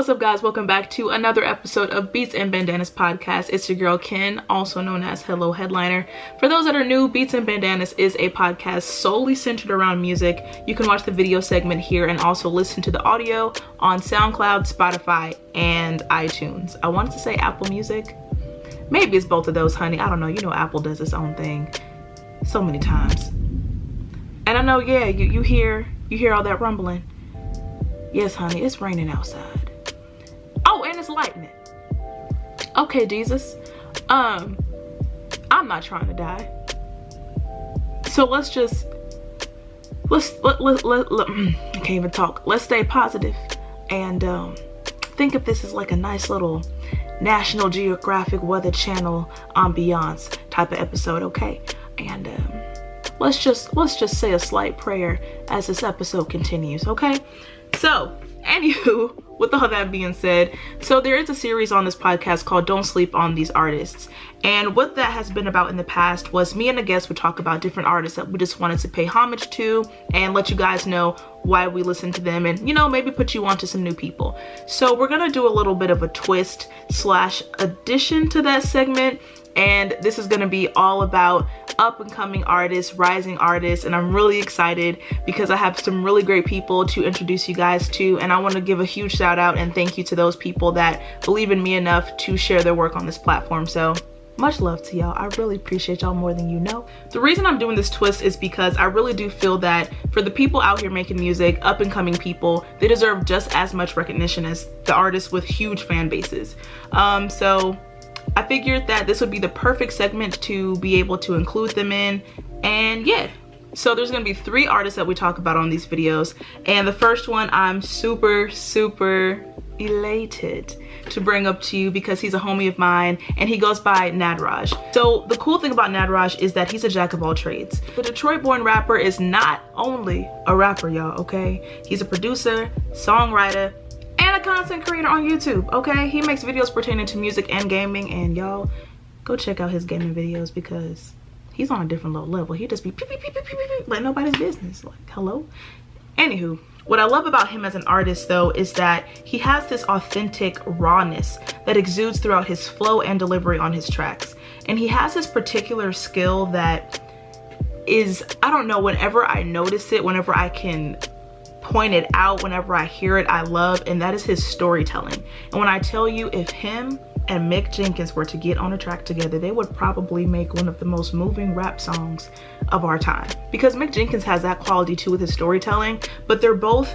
What's up guys? Welcome back to another episode of Beats and Bandanas podcast. It's your girl Ken, also known as Hello Headliner. For those that are new, Beats and Bandanas is a podcast solely centered around music. You can watch the video segment here and also listen to the audio on SoundCloud, Spotify, and iTunes. I wanted to say Apple Music. Maybe it's both of those, honey. I don't know. You know Apple does its own thing so many times. And I know, yeah, you, you hear you hear all that rumbling. Yes, honey, it's raining outside. Lightning. Okay, Jesus. Um, I'm not trying to die. So let's just let's let let let, let I can't even talk. Let's stay positive and um, think of this as like a nice little National Geographic Weather Channel ambiance type of episode, okay? And um, let's just let's just say a slight prayer as this episode continues, okay? So, anywho, with all that being said, so there is a series on this podcast called Don't Sleep on These Artists. And what that has been about in the past was me and a guest would talk about different artists that we just wanted to pay homage to and let you guys know why we listen to them and, you know, maybe put you onto some new people. So we're gonna do a little bit of a twist slash addition to that segment and this is going to be all about up and coming artists, rising artists, and I'm really excited because I have some really great people to introduce you guys to, and I want to give a huge shout out and thank you to those people that believe in me enough to share their work on this platform. So much love to y'all. I really appreciate y'all more than you know. The reason I'm doing this twist is because I really do feel that for the people out here making music, up and coming people, they deserve just as much recognition as the artists with huge fan bases. Um, so I figured that this would be the perfect segment to be able to include them in and yeah. So there's gonna be three artists that we talk about on these videos and the first one I'm super super elated to bring up to you because he's a homie of mine and he goes by Nadraj. So the cool thing about Nadraj is that he's a jack of all trades. The Detroit born rapper is not only a rapper y'all, okay? He's a producer, songwriter, and a content creator on YouTube, okay? He makes videos pertaining to music and gaming, and y'all go check out his gaming videos because he's on a different little level. He just be pew, pew, pew, like nobody's business. Like, hello? Anywho, what I love about him as an artist though is that he has this authentic rawness that exudes throughout his flow and delivery on his tracks. And he has this particular skill that is, I don't know, whenever I notice it, whenever I can pointed out whenever I hear it, I love, and that is his storytelling. And when I tell you, if him and Mick Jenkins were to get on a track together, they would probably make one of the most moving rap songs of our time. Because Mick Jenkins has that quality too with his storytelling, but they're both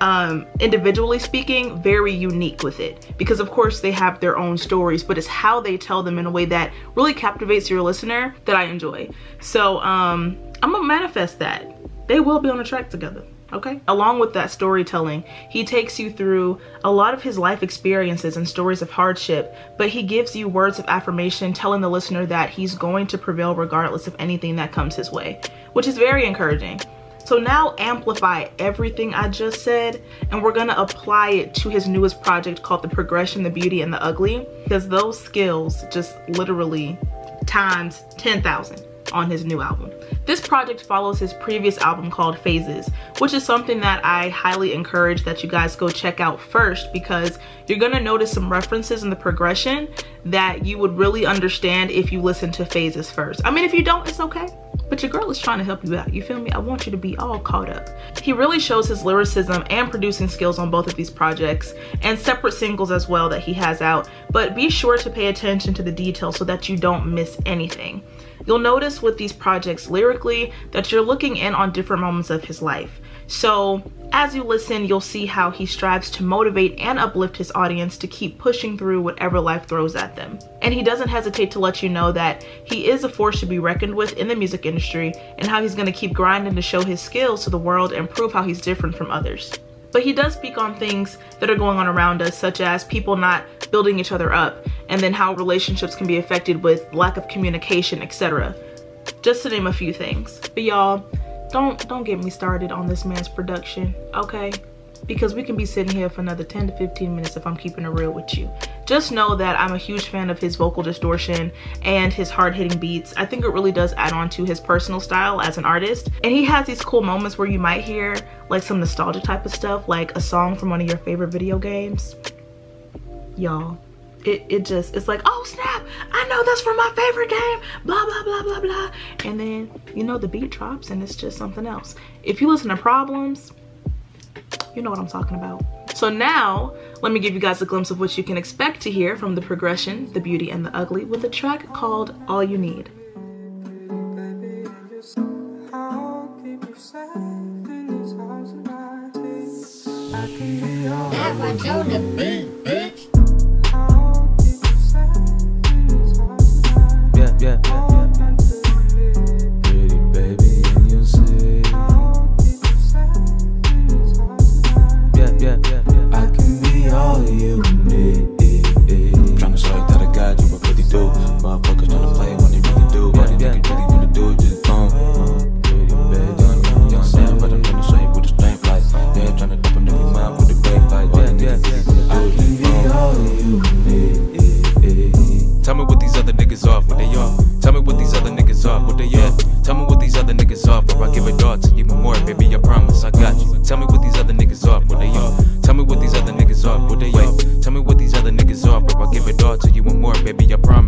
um, individually speaking, very unique with it. Because of course they have their own stories, but it's how they tell them in a way that really captivates your listener that I enjoy. So um, I'm gonna manifest that. They will be on a track together okay? Along with that storytelling, he takes you through a lot of his life experiences and stories of hardship, but he gives you words of affirmation telling the listener that he's going to prevail regardless of anything that comes his way, which is very encouraging. So now amplify everything I just said and we're gonna apply it to his newest project called The Progression, The Beauty, and The Ugly because those skills just literally times 10,000 on his new album. This project follows his previous album called Phases, which is something that I highly encourage that you guys go check out first because you're gonna notice some references in the progression that you would really understand if you listen to Phases first. I mean, if you don't, it's okay. But your girl is trying to help you out, you feel me? I want you to be all caught up. He really shows his lyricism and producing skills on both of these projects and separate singles as well that he has out. But be sure to pay attention to the details so that you don't miss anything. You'll notice with these projects lyrically that you're looking in on different moments of his life. So as you listen, you'll see how he strives to motivate and uplift his audience to keep pushing through whatever life throws at them. And he doesn't hesitate to let you know that he is a force to be reckoned with in the music industry and how he's gonna keep grinding to show his skills to the world and prove how he's different from others. But he does speak on things that are going on around us, such as people not building each other up, and then how relationships can be affected with lack of communication, etc. Just to name a few things. But y'all, don't don't get me started on this man's production, okay? Because we can be sitting here for another 10 to 15 minutes if I'm keeping it real with you. Just know that I'm a huge fan of his vocal distortion and his hard-hitting beats. I think it really does add on to his personal style as an artist. And he has these cool moments where you might hear like some nostalgia type of stuff, like a song from one of your favorite video games y'all it, it just it's like oh snap i know that's from my favorite game blah blah blah blah blah. And then you know the beat drops and it's just something else. If you listen to problems you know what i'm talking about. So now let me give you guys a glimpse of what you can expect to hear from the progression the beauty and the ugly with a track called all you need rapper, I give it all to you and more, baby, I promise I got you. Tell me what these other niggas are, what they are. Tell me what these other niggas are, what they are. Tell me what these other niggas are, bro, I give it all to you more, baby, I promise.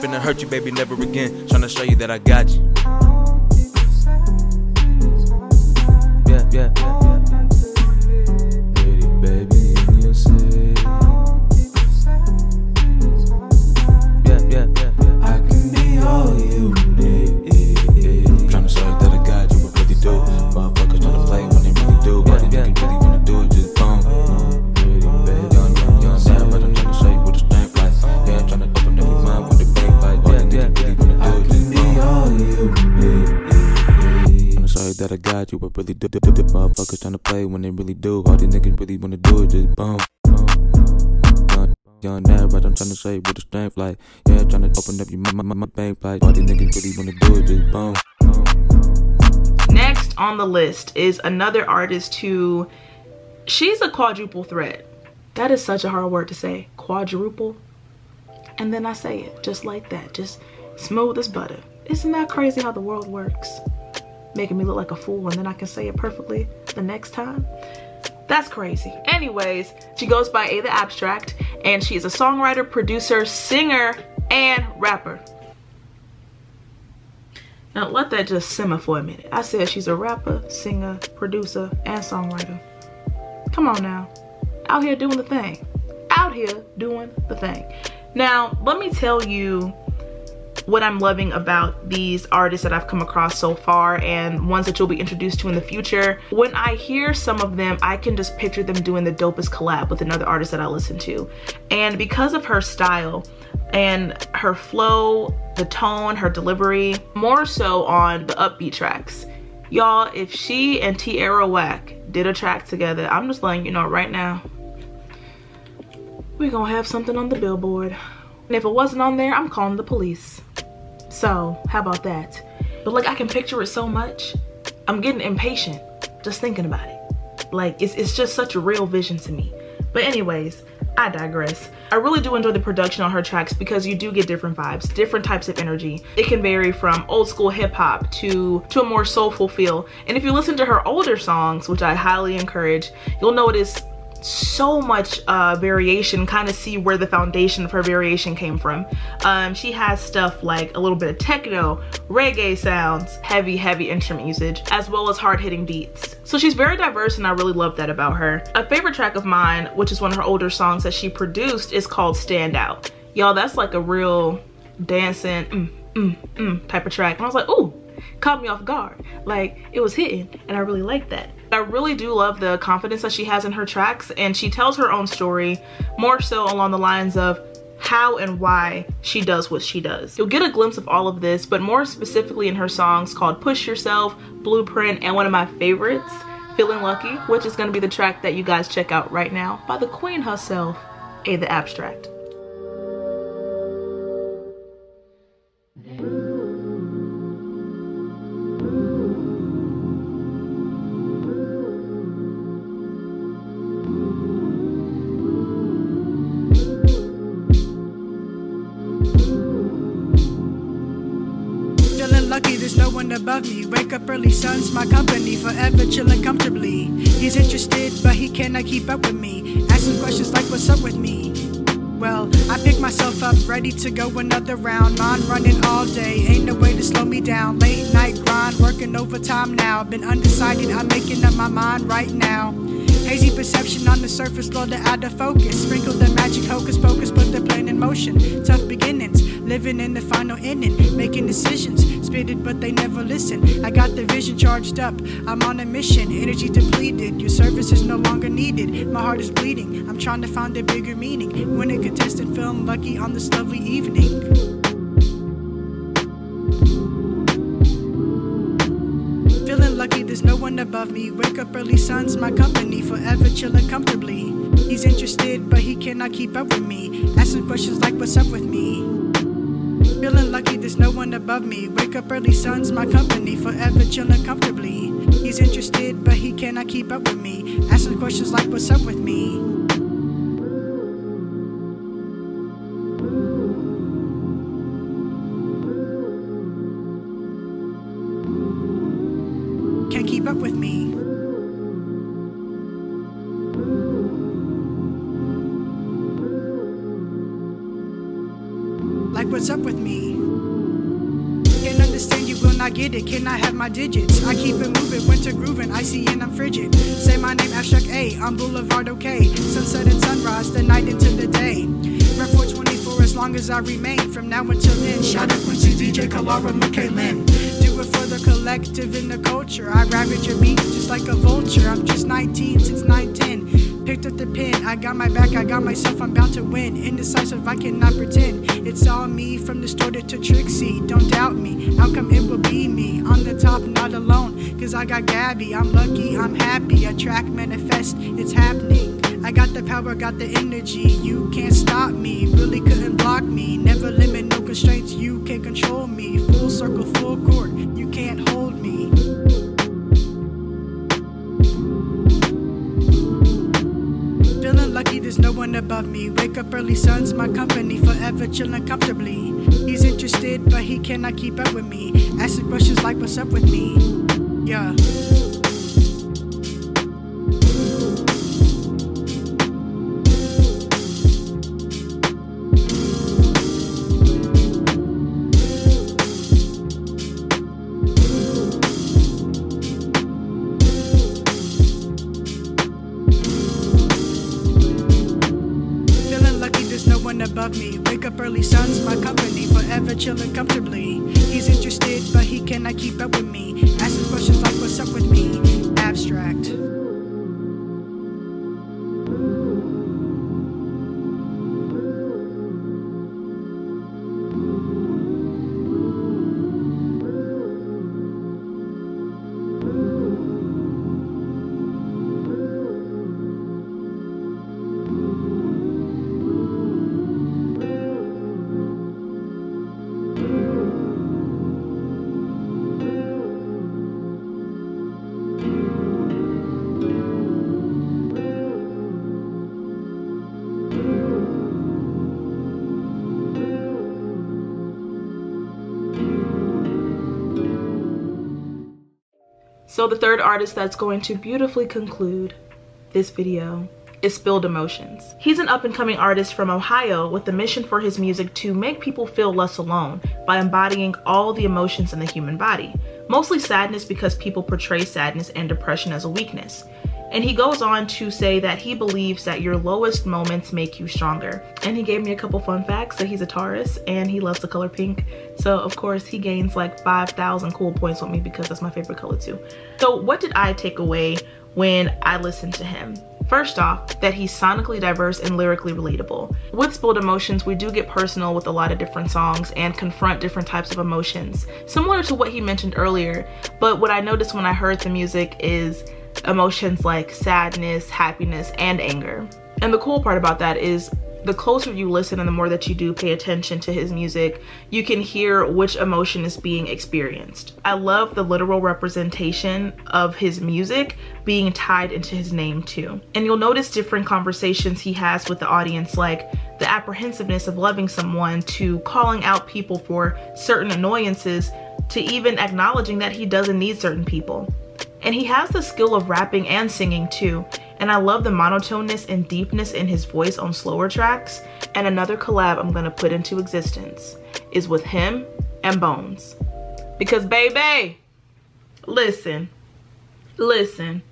finna hurt you, baby, never again. Trying to show you that I got you. Yeah, yeah, yeah. you but really do, do, do. Motherfuckers trying to play when they really do. All these niggas really wanna do it, just boom. Young, dad, but I'm trying to say with the strength, like, yeah, trying to open up your my, my, my bank, like, all these niggas really wanna do it, just boom. Next on the list is another artist who, she's a quadruple threat. That is such a hard word to say, quadruple. And then I say it just like that, just smooth as butter. Isn't that crazy how the world works? Making me look like a fool and then I can say it perfectly the next time. That's crazy. Anyways, she goes by A The Abstract and she is a songwriter, producer, singer, and rapper. Now let that just simmer for a minute. I said she's a rapper, singer, producer, and songwriter. Come on now. Out here doing the thing. Out here doing the thing. Now, let me tell you what I'm loving about these artists that I've come across so far and ones that you'll be introduced to in the future. When I hear some of them, I can just picture them doing the dopest collab with another artist that I listen to. And because of her style and her flow, the tone, her delivery, more so on the upbeat tracks. Y'all, if she and Tierra Whack did a track together, I'm just letting you know right now, we're gonna have something on the billboard. And if it wasn't on there, I'm calling the police. So how about that? But like I can picture it so much. I'm getting impatient just thinking about it. Like it's, it's just such a real vision to me. But anyways, I digress. I really do enjoy the production on her tracks because you do get different vibes, different types of energy. It can vary from old school hip hop to, to a more soulful feel. And if you listen to her older songs, which I highly encourage, you'll notice so much uh, variation, kind of see where the foundation of her variation came from. Um, she has stuff like a little bit of techno, reggae sounds, heavy, heavy instrument usage, as well as hard-hitting beats. So she's very diverse and I really love that about her. A favorite track of mine, which is one of her older songs that she produced, is called Stand Out. Y'all, that's like a real dancing, mm, mm, mm type of track. And I was like, ooh, caught me off guard. Like, it was hitting and I really like that. I really do love the confidence that she has in her tracks and she tells her own story more so along the lines of how and why she does what she does. You'll get a glimpse of all of this, but more specifically in her songs called Push Yourself, Blueprint, and one of my favorites, Feeling Lucky, which is gonna be the track that you guys check out right now by the queen herself, A The Abstract. Above me. Wake up early, sun's my company, forever chilling comfortably. He's interested, but he cannot keep up with me. Asking questions like, What's up with me? Well, I pick myself up, ready to go another round. Mind running all day, ain't no way to slow me down. Late night grind, working overtime now. Been undecided, I'm making up my mind right now. Hazy perception on the surface, to out of focus. Sprinkle the magic hocus pocus, put the plan in motion. Tough beginnings, living in the final inning, making decisions. But they never listen. I got the vision charged up, I'm on a mission. Energy depleted, your service is no longer needed. My heart is bleeding, I'm trying to find a bigger meaning. When a contestant film lucky on this lovely evening. Feeling lucky there's no one above me. Wake up early, sun's my company, forever chilling comfortably. He's interested, but he cannot keep up with me. Asking questions like, What's up with me? Feeling lucky there's no one above me. Wake up early, sun's my company, forever chilling comfortably. He's interested, but he cannot keep up with me. Asking questions like, What's up with me? Me? Can't understand you will not get it. Can I have my digits? I keep it moving, winter grooving, icy and I'm frigid. Say my name, abstract A, on Boulevard OK. Sunset and sunrise, the night into the day. Rep 424 as long as I remain. From now until then, shout out Quincy, DJ, Kalara, McKaylin Do it for the collective in the culture. I ravage your beat just like a vulture. I'm just 19 since 910. Picked up the pen, I got my back, I got myself, I'm bound to win. Indecisive, I cannot pretend. It's all me from distorted to Trixie. Don't doubt me, outcome it will be me. On the top, not alone, cause I got Gabby. I'm lucky, I'm happy. Attract, manifest, it's happening. I got the power, got the energy. You can't stop me, really couldn't block me. Never limit, no constraints, you can't control me. Full circle, full court, you can't hold me. Lucky, there's no one above me. Wake up early, sun's my company, forever chilling comfortably. He's interested, but he cannot keep up with me. Asking questions like, What's up with me? Yeah. So the third artist that's going to beautifully conclude this video is Spilled Emotions. He's an up and coming artist from Ohio with the mission for his music to make people feel less alone by embodying all the emotions in the human body. Mostly sadness because people portray sadness and depression as a weakness. And he goes on to say that he believes that your lowest moments make you stronger. And he gave me a couple fun facts that he's a Taurus and he loves the color pink. So of course he gains like 5,000 cool points with me because that's my favorite color too. So what did I take away when I listened to him? First off, that he's sonically diverse and lyrically relatable. With Spilled Emotions, we do get personal with a lot of different songs and confront different types of emotions, similar to what he mentioned earlier. But what I noticed when I heard the music is emotions like sadness, happiness, and anger. And the cool part about that is the closer you listen and the more that you do pay attention to his music, you can hear which emotion is being experienced. I love the literal representation of his music being tied into his name too. And you'll notice different conversations he has with the audience like the apprehensiveness of loving someone to calling out people for certain annoyances to even acknowledging that he doesn't need certain people. And he has the skill of rapping and singing too. And I love the monotoneness and deepness in his voice on slower tracks. And another collab I'm gonna put into existence is with him and Bones. Because baby, listen, listen,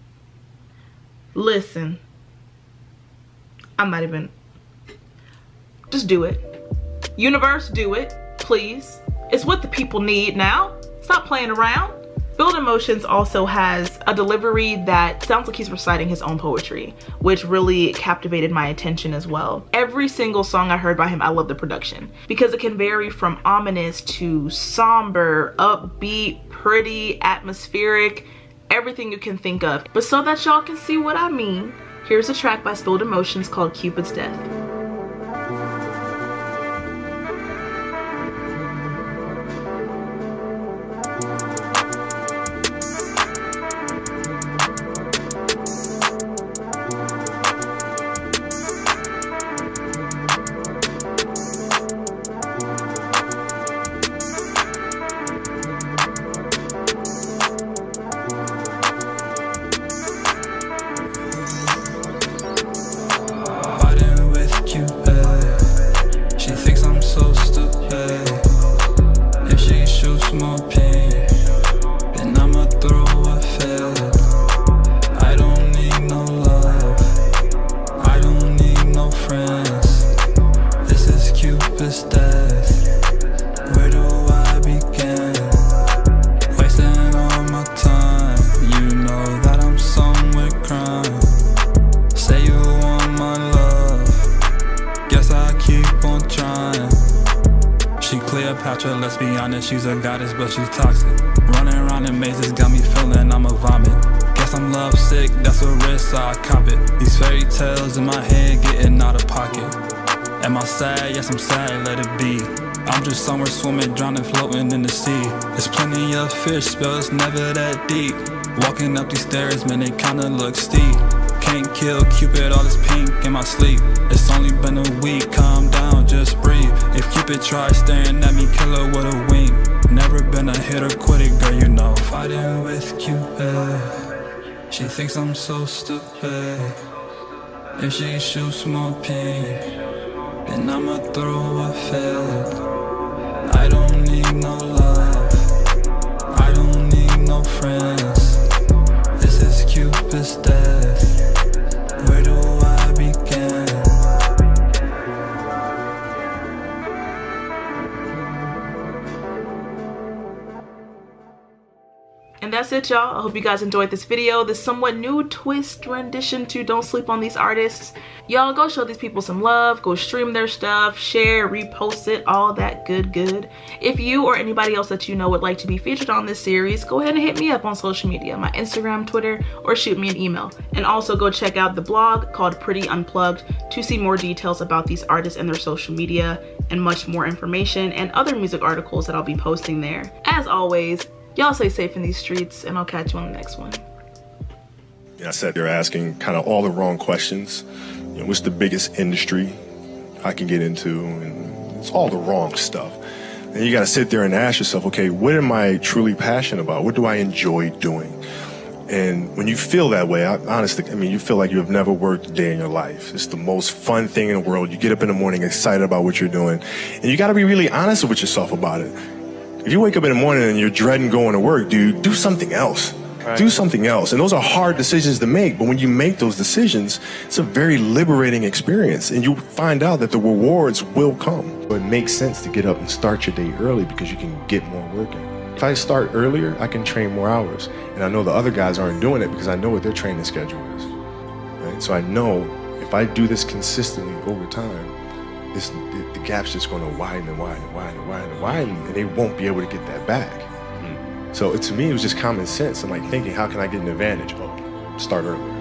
listen. I'm not even, just do it. Universe, do it, please. It's what the people need now. Stop playing around. Spilled Emotions also has a delivery that sounds like he's reciting his own poetry, which really captivated my attention as well. Every single song I heard by him, I love the production because it can vary from ominous to somber, upbeat, pretty, atmospheric, everything you can think of. But so that y'all can see what I mean, here's a track by Spilled Emotions called Cupid's Death. She's a goddess, but she's toxic. Running around in mazes got me feeling I'ma vomit. Guess I'm love sick, that's a risk, so I cop it. These fairy tales in my head getting out of pocket. Am I sad? Yes, I'm sad, let it be. I'm just somewhere swimming, drowning, floating in the sea. There's plenty of fish, but it's never that deep. Walking up these stairs, man, they kinda look steep. Can't kill Cupid, all this pink in my sleep. It's only been a week, calm down, just breathe. If Cupid tries staring at me, kill her with a wink. Never been a hit or quit it, girl, you know. Fighting with Cupid, she thinks I'm so stupid. If she shoots more pink, then I'ma throw a fit. I don't need no love, that's it, y'all. I hope you guys enjoyed this video. This somewhat new twist rendition to Don't Sleep on These Artists. Y'all go show these people some love. Go stream their stuff, share, repost it, all that good, good. If you or anybody else that you know would like to be featured on this series, go ahead and hit me up on social media, my Instagram, Twitter, or shoot me an email. And also go check out the blog called Pretty Unplugged to see more details about these artists and their social media and much more information and other music articles that I'll be posting there. As always, Y'all stay safe in these streets, and I'll catch you on the next one. I sat there asking kind of all the wrong questions. You know, what's the biggest industry I can get into? And it's all the wrong stuff. And you got to sit there and ask yourself, okay, what am I truly passionate about? What do I enjoy doing? And when you feel that way, I, honestly, I mean, you feel like you have never worked a day in your life. It's the most fun thing in the world. You get up in the morning excited about what you're doing, and you got to be really honest with yourself about it. If you wake up in the morning and you're dreading going to work, dude, do something else. Right. Do something else. And those are hard decisions to make. But when you make those decisions, it's a very liberating experience. And you find out that the rewards will come. It makes sense to get up and start your day early because you can get more work in. If I start earlier, I can train more hours. And I know the other guys aren't doing it because I know what their training schedule is. Right? So I know if I do this consistently over time, this, the, the gap's just going to widen and widen and widen and widen and widen, and they won't be able to get that back. Mm. So to me, it was just common sense. I'm like thinking, how can I get an advantage? Oh, start earlier.